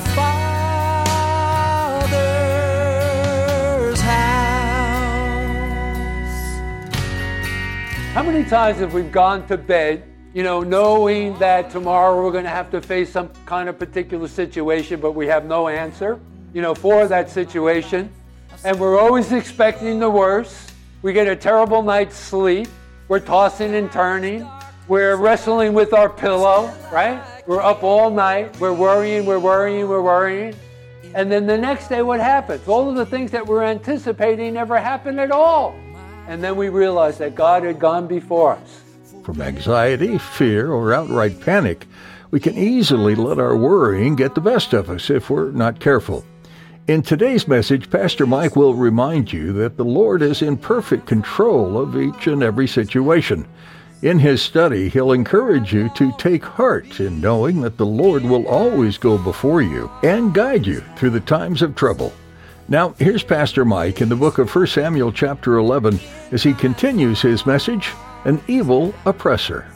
Father's house. How many times have we gone to bed, you know, knowing that tomorrow we're going to have to face some kind of particular situation, but we have no answer, you know, for that situation? And we're always expecting the worst. We get a terrible night's sleep. We're tossing and turning. We're wrestling with our pillow, right? We're up all night. We're worrying, we're worrying, we're worrying. And then the next day, what happens? All of the things that we're anticipating never happen at all. And then we realize that God had gone before us. From anxiety, fear, or outright panic, we can easily let our worrying get the best of us if we're not careful. In today's message, Pastor Mike will remind you that the Lord is in perfect control of each and every situation. In his study, he'll encourage you to take heart in knowing that the Lord will always go before you and guide you through the times of trouble. Now, here's Pastor Mike in the book of 1 Samuel chapter 11 as he continues his message, An Evil Oppressor.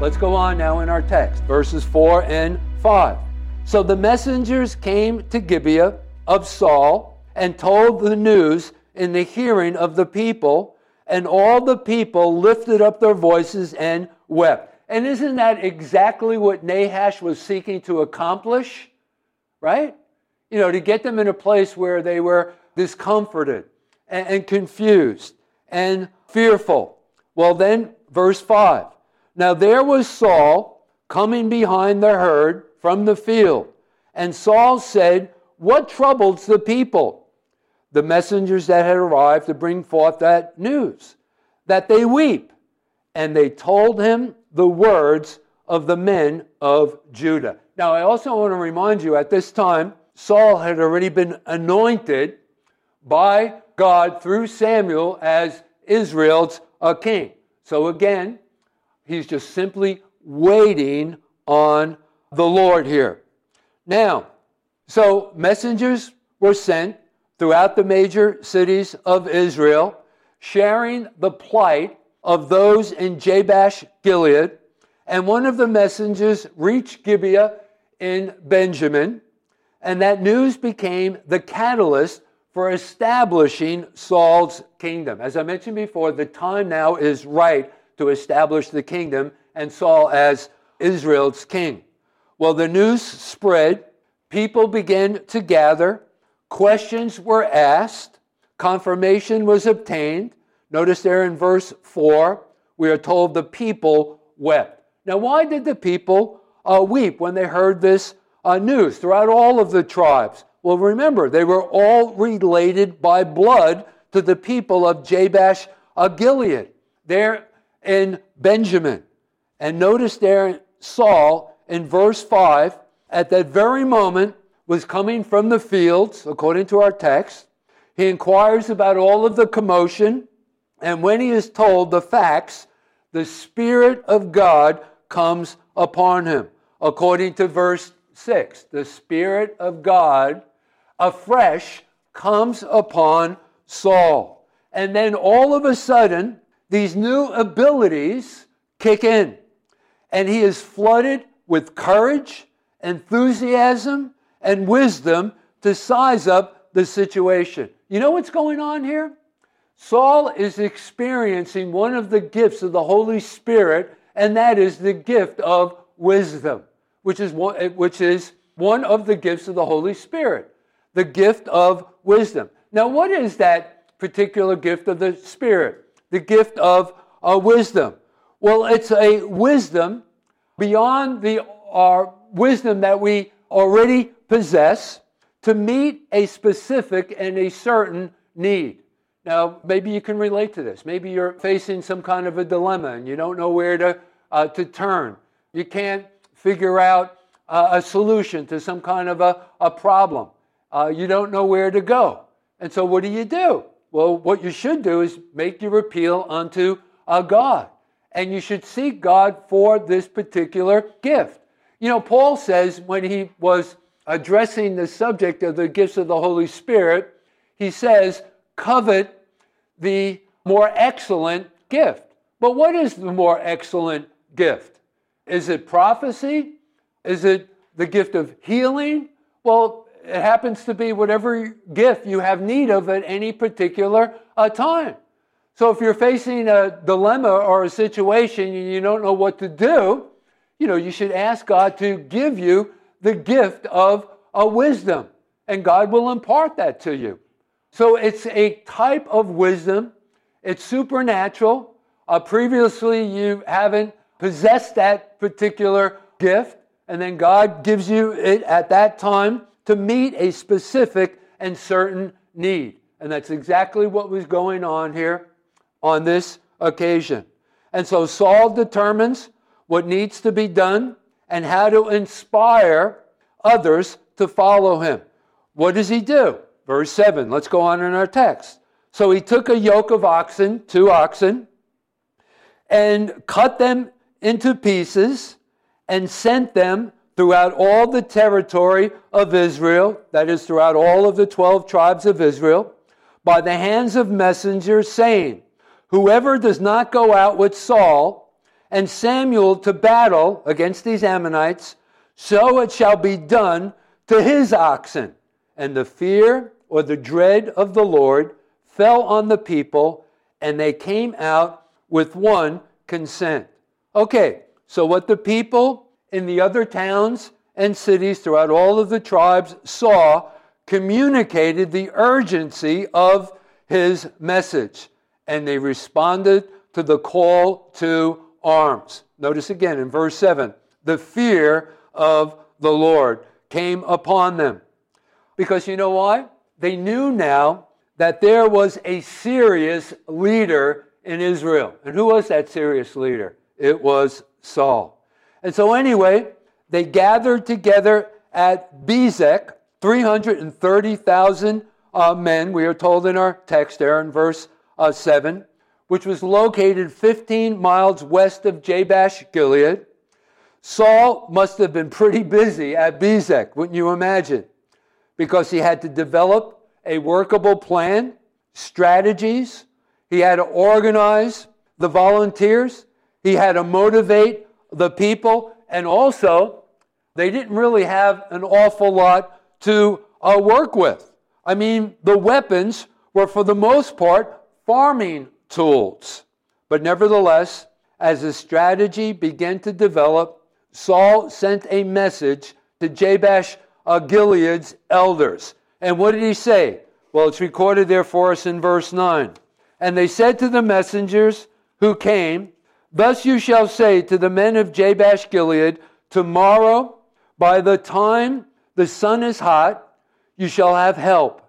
Let's go on now in our text, verses 4 and 5. So the messengers came to Gibeah of Saul and told the news in the hearing of the people, and all the people lifted up their voices and wept. And isn't that exactly what Nahash was seeking to accomplish? Right? You know, to get them in a place where they were discomforted and, confused and fearful. Well, then, verse 5. Now there was Saul coming behind the herd from the field. And Saul said, What troubles the people? The messengers that had arrived to bring forth that news, that they weep. And they told him the words of the men of Judah. Now, I also want to remind you at this time, Saul had already been anointed by God through Samuel as Israel's uh, king. So again, he's just simply waiting on the Lord here. Now, so messengers were sent throughout the major cities of Israel, sharing the plight of those in Jabesh Gilead. And one of the messengers reached Gibeah in Benjamin, and that news became the catalyst for establishing Saul's kingdom. As I mentioned before, the time now is right to establish the kingdom and Saul as Israel's king. Well, the news spread, people began to gather, questions were asked, confirmation was obtained. Notice there in verse 4, we are told the people wept. Now, why did the people uh, weep when they heard this uh, news throughout all of the tribes? Well, remember, they were all related by blood to the people of Jabesh Gilead. There in Benjamin. And notice there Saul in verse 5 at that very moment was coming from the fields, according to our text. He inquires about all of the commotion, and when he is told the facts, the Spirit of God comes upon him. According to verse 6, the Spirit of God afresh comes upon Saul. And then all of a sudden, these new abilities kick in. And he is flooded with courage enthusiasm and wisdom to size up the situation. You know what's going on here? Saul is experiencing one of the gifts of the Holy Spirit, and that is the gift of wisdom, which is one, eh, which is one of the gifts of the Holy Spirit, the gift of wisdom. Now, what is that particular gift of the Spirit? The gift of uh, wisdom. Well, it's a wisdom beyond the uh, wisdom that we already possess to meet a specific and a certain need. Now, maybe you can relate to this. Maybe you're facing some kind of a dilemma and you don't know where to, uh, to turn. You can't figure out uh, a solution to some kind of a, a problem. Uh, you don't know where to go. And so, what do you do? Well, what you should do is make your appeal unto a God. And you should seek God for this particular gift. You know, Paul says when he was addressing the subject of the gifts of the Holy Spirit, he says, covet the more excellent gift. But what is the more excellent gift? Is it prophecy? Is it the gift of healing? Well, it happens to be whatever gift you have need of at any particular uh, time. So if you're facing a dilemma or a situation and you don't know what to do, you know, you should ask God to give you the gift of a wisdom, and God will impart that to you. So it's a type of wisdom. It's supernatural. Uh, previously, you haven't possessed that particular gift, and then God gives you it at that time to meet a specific and certain need. And that's exactly what was going on here on this occasion. And so Saul determines what needs to be done and how to inspire others to follow him. What does he do? Verse 7. Let's go on in our text. So he took a yoke of oxen, two oxen, and cut them into pieces and sent them throughout all the territory of Israel, that is, throughout all of the 12 tribes of Israel, by the hands of messengers, saying, Whoever does not go out with Saul and Samuel to battle against these Ammonites, so it shall be done to his oxen. And the fear or the dread of the Lord fell on the people, and they came out with one consent. Okay, so what the people in the other towns and cities throughout all of the tribes saw communicated the urgency of his message, and they responded to the call to arms. Notice again in verse 7 the fear of the Lord came upon them. Because you know why? They knew now that there was a serious leader in Israel. And who was that serious leader? It was Saul. And so, anyway, they gathered together at Bezek, 330,000 uh, men, we are told in our text there in verse uh, 7, which was located 15 miles west of Jabesh Gilead. Saul must have been pretty busy at Bezek, wouldn't you imagine? Because he had to develop a workable plan, strategies, he had to organize the volunteers, he had to motivate the people, and also they didn't really have an awful lot to uh, work with. I mean, the weapons were for the most part farming tools. But nevertheless, as the strategy began to develop, Saul sent a message to Jabesh uh, Gilead's elders. And what did he say? Well, it's recorded there for us in verse 9. And they said to the messengers who came, Thus you shall say to the men of Jabesh Gilead, Tomorrow, by the time the sun is hot, you shall have help.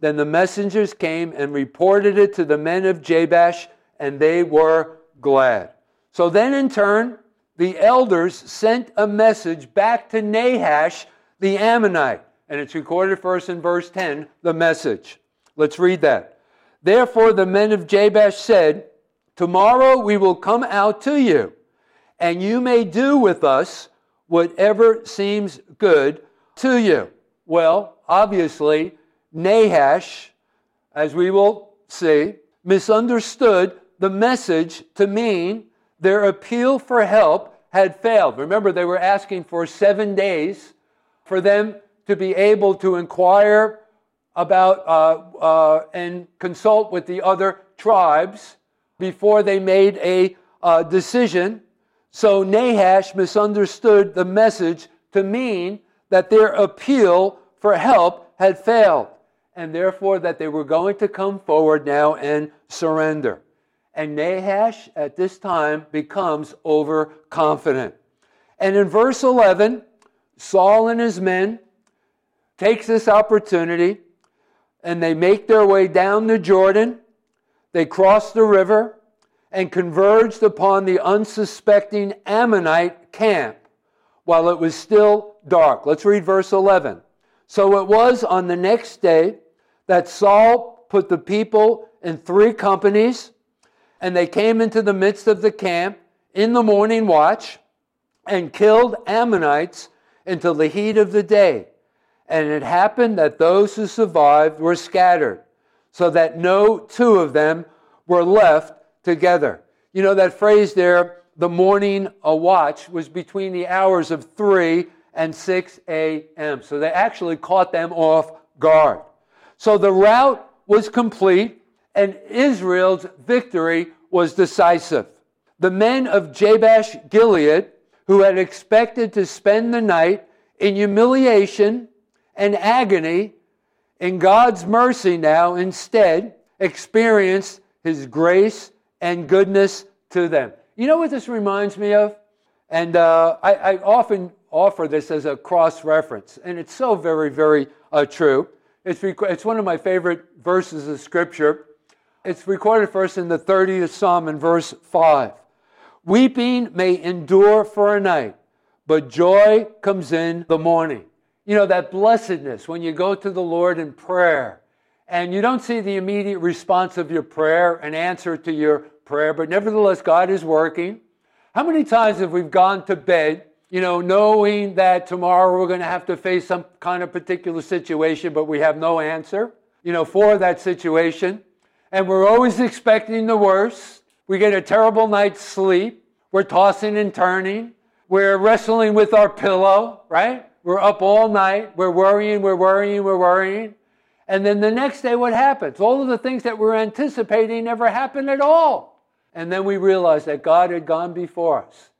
Then the messengers came and reported it to the men of Jabesh, and they were glad. So then, in turn, the elders sent a message back to Nahash the Ammonite. And it's recorded for us in verse 10, the message. Let's read that. Therefore, the men of Jabesh said, Tomorrow we will come out to you, and you may do with us whatever seems good to you. Well, obviously, Nahash, as we will see, misunderstood the message to mean their appeal for help had failed. Remember, they were asking for seven days for them to be able to inquire about uh, uh, and consult with the other tribes before they made a uh, decision. So Nahash misunderstood the message to mean that their appeal for help had failed, and therefore that they were going to come forward now and surrender. And Nahash at this time becomes overconfident. And in verse 11, Saul and his men takes this opportunity and they make their way down the Jordan. They crossed the river and converged upon the unsuspecting Ammonite camp while it was still dark. Let's read verse 11. So it was on the next day that Saul put the people in three companies, and they came into the midst of the camp in the morning watch and killed Ammonites until the heat of the day. And it happened that those who survived were scattered, so that no two of them were left together. You know that phrase there, the morning a watch, was between the hours of 3 and 6 a.m. So they actually caught them off guard. So the rout was complete, and Israel's victory was decisive. The men of Jabesh Gilead, who had expected to spend the night in humiliation and agony, in God's mercy now instead experienced his grace and goodness to them. You know what this reminds me of? And uh, I, I, often offer this as a cross reference, and it's so very, very uh, true. It's, rec- it's one of my favorite verses of Scripture. It's recorded first in the 30th Psalm in verse 5. Weeping may endure for a night, but joy comes in the morning. You know, that blessedness when you go to the Lord in prayer and you don't see the immediate response of your prayer, an answer to your prayer, but nevertheless, God is working. How many times have we gone to bed, you know, knowing that tomorrow we're going to have to face some kind of particular situation, but we have no answer, you know, for that situation? And we're always expecting the worst. We get a terrible night's sleep. We're tossing and turning. We're wrestling with our pillow, right? We're up all night. We're worrying, we're worrying, we're worrying. And then the next day, what happens? All of the things that we're anticipating never happen at all. And then we realize that God had gone before us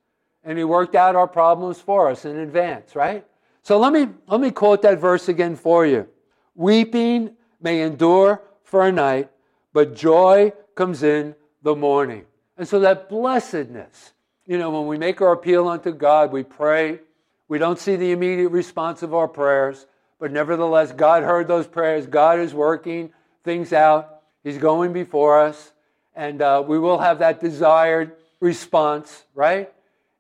and He worked out our problems for us in advance, right? So let me, let me quote that verse again for you. Weeping may endure for a night, but joy comes in the morning. And so that blessedness, you know, when we make our appeal unto God, we pray, we don't see the immediate response of our prayers, but nevertheless, God heard those prayers. God is working things out. He's going before us. And uh, we will have that desired response, right?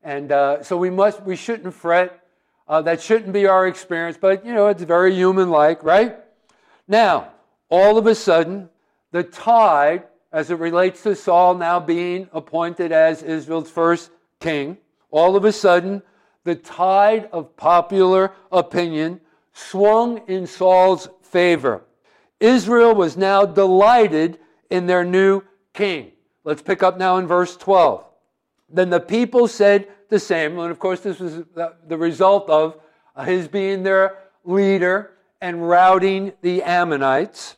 And uh, so we must, we shouldn't fret. Uh, that shouldn't be our experience, but you know, it's very human like, right? Now, all of a sudden, the tide, as it relates to Saul now being appointed as Israel's first king, all of a sudden, the tide of popular opinion swung in Saul's favor. Israel was now delighted in their new king. Let's pick up now in verse 12. Then the people said to Samuel, and of course, this was the result of his being their leader and routing the Ammonites.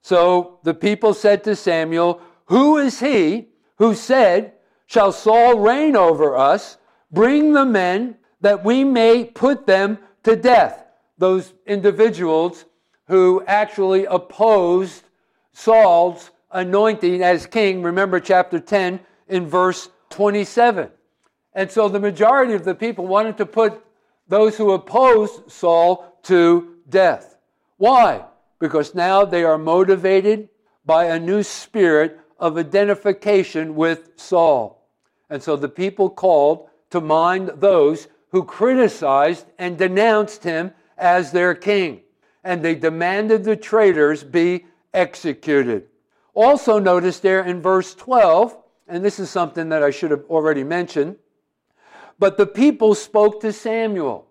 So the people said to Samuel, Who is he who said, Shall Saul reign over us? Bring the men that we may put them to death those individuals who actually opposed Saul's anointing as king. Remember chapter 10 in verse 27. And so the majority of the people wanted to put those who opposed Saul to death. Why? Because now they are motivated by a new spirit of identification with Saul. And so the people called to mind those who criticized and denounced him as their king, and they demanded the traitors be executed. Also, notice there in verse 12, and this is something that I should have already mentioned, but the people spoke to Samuel.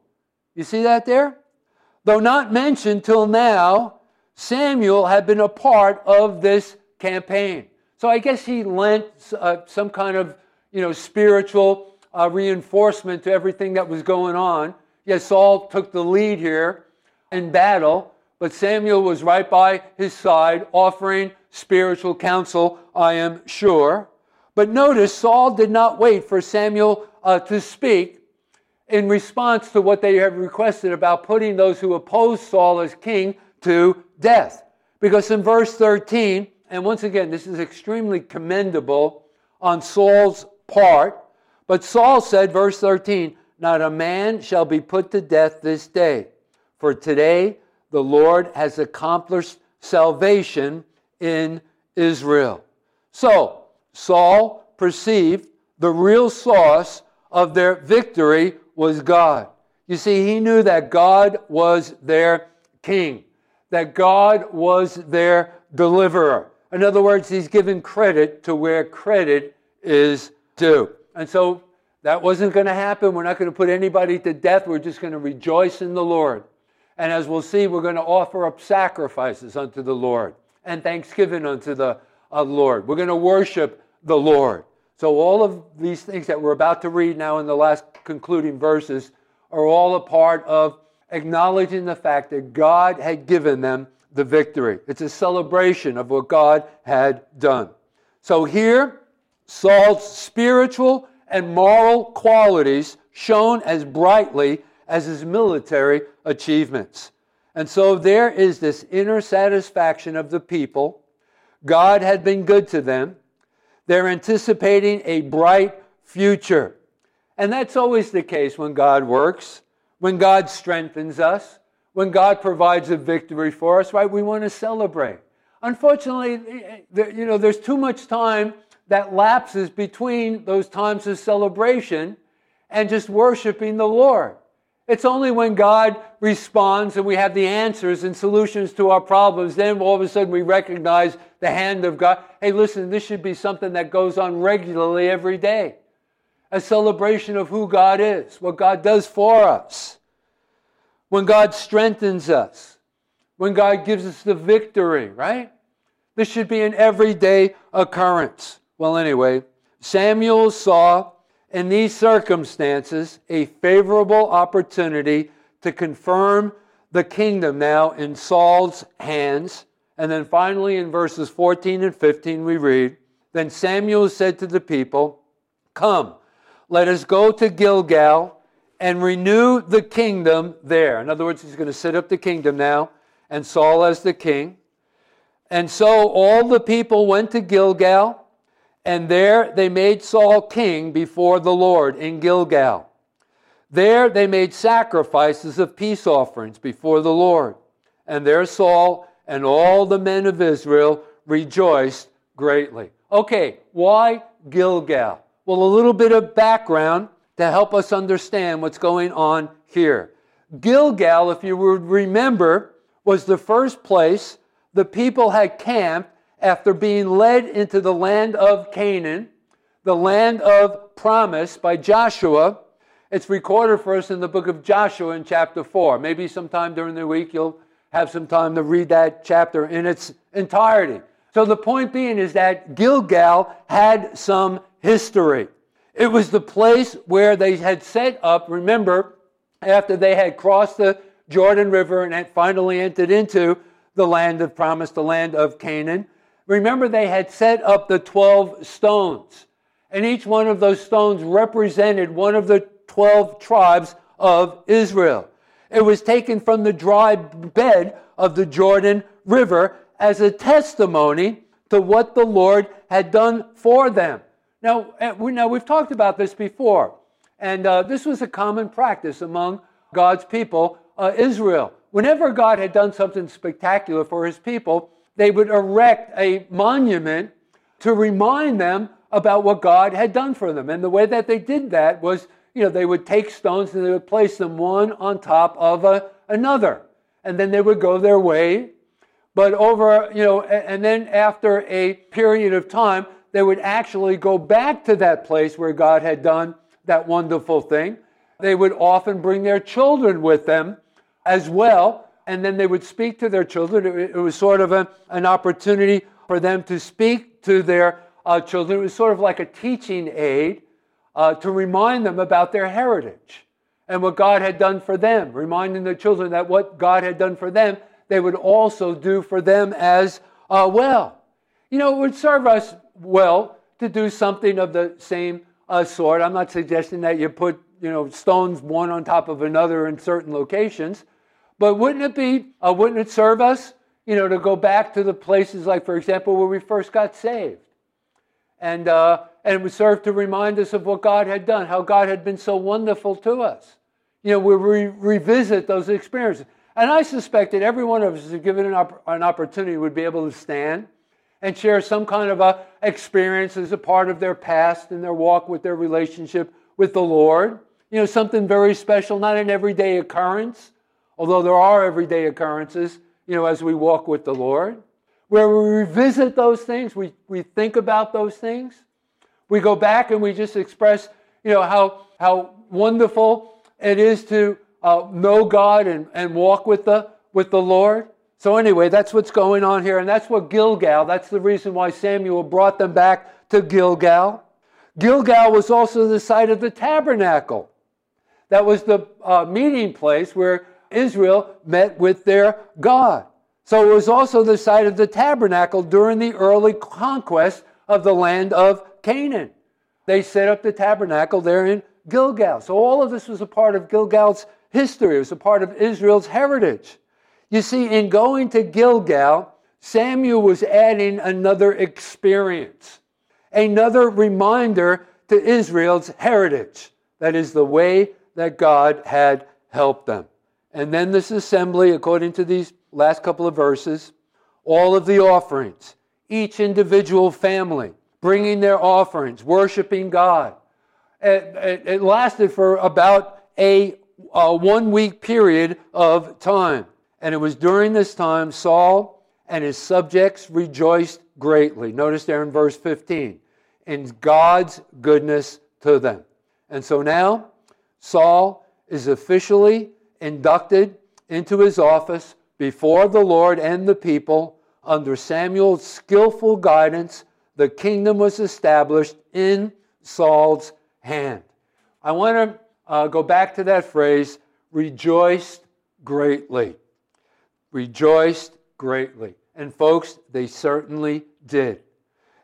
You see that there? Though not mentioned till now, Samuel had been a part of this campaign. So I guess he lent uh, some kind of, you know, spiritual uh, reinforcement to everything that was going on Yes, Saul took the lead here in battle, but Samuel was right by his side offering spiritual counsel, I am sure. But notice Saul did not wait for Samuel uh, to speak in response to what they have requested about putting those who oppose Saul as king to death. Because in verse 13, and once again, this is extremely commendable on Saul's part, but Saul said, verse 13, Not a man shall be put to death this day, for today the Lord has accomplished salvation in Israel. So, Saul perceived the real source of their victory was God. You see, he knew that God was their king, that God was their deliverer. In other words, he's given credit to where credit is due. And so that wasn't going to happen. We're not going to put anybody to death. We're just going to rejoice in the Lord. And as we'll see, we're going to offer up sacrifices unto the Lord and thanksgiving unto the uh, Lord. We're going to worship the Lord. So, all of these things that we're about to read now in the last concluding verses are all a part of acknowledging the fact that God had given them the victory. It's a celebration of what God had done. So, here, Saul's spiritual and moral qualities shone as brightly as his military achievements. And so there is this inner satisfaction of the people. God had been good to them. They're anticipating a bright future. And that's always the case when God works, when God strengthens us, when God provides a victory for us, right? We want to celebrate. Unfortunately, eh, eh, you know, there's too much time that lapses between those times of celebration and just worshiping the Lord. It's only when God responds and we have the answers and solutions to our problems, then all of a sudden we recognize the hand of God. Hey, listen, this should be something that goes on regularly every day. A celebration of who God is, what God does for us. When God strengthens us, when God gives us the victory, right? This should be an everyday occurrence. Well, anyway, Samuel saw in these circumstances a favorable opportunity to confirm the kingdom now in Saul's hands. And then finally, in verses 14 and 15, we read Then Samuel said to the people, Come, let us go to Gilgal and renew the kingdom there. In other words, he's going to set up the kingdom now, and Saul as the king. And so all the people went to Gilgal and there they made Saul king before the Lord in Gilgal. There they made sacrifices of peace offerings before the Lord. And there Saul and all the men of Israel rejoiced greatly. Okay, why Gilgal? Well, a little bit of background to help us understand what's going on here. Gilgal, if you would remember, was the first place the people had camped after being led into the land of Canaan, the land of promise by Joshua. It's recorded for us in the book of Joshua in chapter 4. Maybe sometime during the week you'll have some time to read that chapter in its entirety. So the point being is that Gilgal had some history. It was the place where they had set up, remember, after they had crossed the Jordan River and had finally entered into the land of promise, the land of Canaan. Remember, they had set up the 12 stones, and each one of those stones represented one of the 12 tribes of Israel. It was taken from the dry bed of the Jordan River as a testimony to what the Lord had done for them. Now, eh, we, now we've talked about this before, and uh, this was a common practice among God's people, uh, Israel. Whenever God had done something spectacular for his people, they would erect a monument to remind them about what God had done for them. And the way that they did that was, you know, they would take stones and they would place them one on top of a, another. And then they would go their way. But over, you know, and then after a period of time, they would actually go back to that place where God had done that wonderful thing. They would often bring their children with them as well and then they would speak to their children. It, was sort of a, an opportunity for them to speak to their uh, children. It was sort of like a teaching aid uh, to remind them about their heritage. and what God had done for them, reminding the children that what God had done for them, they would also do for them as uh, well. You know, it would serve us well to do something of the same uh, sort. I'm not suggesting that you put, you know, stones one on top of another in certain locations, but wouldn't it be, uh, wouldn't it serve us, you know, to go back to the places like, for example, where we first got saved? And, uh, and it would serve to remind us of what God had done, how God had been so wonderful to us. You know, we re- revisit those experiences. And I suspect that every one of us, if given an, op- an opportunity, would be able to stand and share some kind of a experience as a part of their past and their walk with their relationship with the Lord. You know, something very special, not an everyday occurrence, although there are everyday occurrences, you know, as we walk with the Lord, where we revisit those things, we, we think about those things. We go back and we just express, you know, how, how wonderful it is to uh, know God and, and walk with the, with the Lord. So, anyway, that's what's going on here, and that's what Gilgal, that's the reason why Samuel brought them back to Gilgal. Gilgal was also the site of the tabernacle. That was the uh, meeting place where Israel met with their God. So it was also the site of the tabernacle during the early conquest of the land of Canaan. They set up the tabernacle there in Gilgal. So all of this was a part of Gilgal's history, it was a part of Israel's heritage. You see, in going to Gilgal, Samuel was adding another experience, another reminder to Israel's heritage. That is the way that God had helped them. And then this assembly, according to these last couple of verses, all of the offerings, each individual family bringing their offerings, worshiping God. It, it, it lasted for about a, a one week period of time. And it was during this time Saul and his subjects rejoiced greatly. Notice there in verse 15, in God's goodness to them. And so now Saul is officially inducted into his office before the Lord and the people. Under Samuel's skillful guidance, the kingdom was established in Saul's hand. I want to uh, go back to that phrase, rejoiced greatly rejoiced greatly. And folks, they certainly did.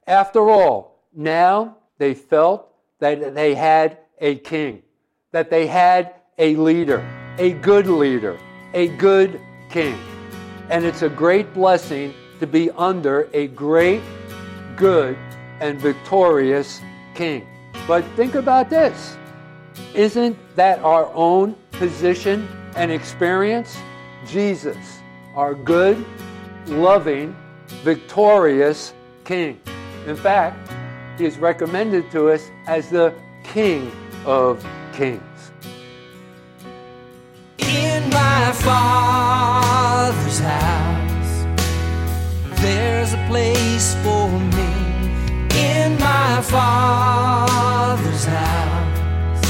After all, now they felt that they had a king, that they had a leader, a good leader, a good king. And it's a great blessing to be under a great, good, and victorious king. But think about this. Isn't that our own position and experience? Jesus our good, loving, victorious King. In fact, he is recommended to us as the King of Kings. In my Father's house, there's a place for me. In my Father's house,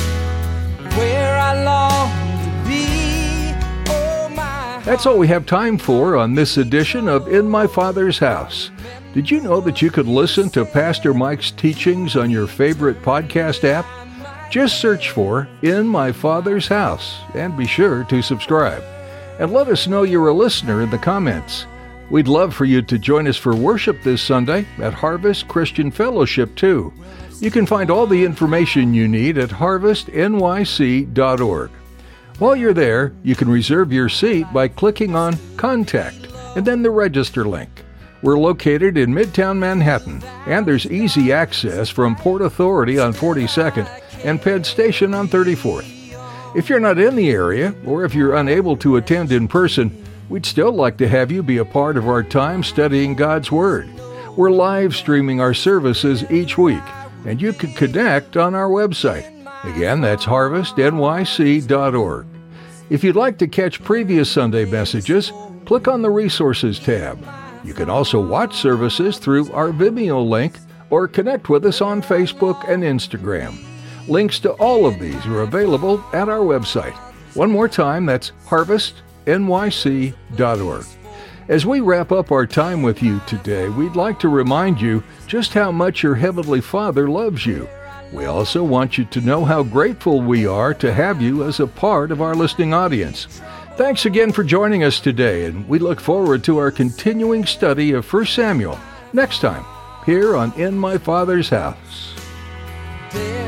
where I long to be. Oh, That's all we have time for on this edition of In My Father's House. Did you know that you could listen to Pastor Mike's teachings on your favorite podcast app? Just search for In My Father's House and be sure to subscribe. And let us know you're a listener in the comments. We'd love for you to join us for worship this Sunday at Harvest Christian Fellowship, too. You can find all the information you need at harvestnyc.org. While you're there, you can reserve your seat by clicking on Contact and then the Register link. We're located in Midtown Manhattan, and there's easy access from Port Authority on 42nd and Penn Station on 34th. If you're not in the area, or if you're unable to attend in person, we'd still like to have you be a part of our time studying God's Word. We're live streaming our services each week, and you can connect on our website. Again, that's harvestnyc.org. If you'd like to catch previous Sunday messages, click on the Resources tab. You can also watch services through our Vimeo link or connect with us on Facebook and Instagram. Links to all of these are available at our website. One more time, that's harvestnyc.org. As we wrap up our time with you today, we'd like to remind you just how much your Heavenly Father loves you. We also want you to know how grateful we are to have you as a part of our listening audience. Thanks again for joining us today, and we look forward to our continuing study of 1 Samuel next time here on In My Father's House.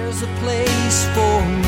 There's a place for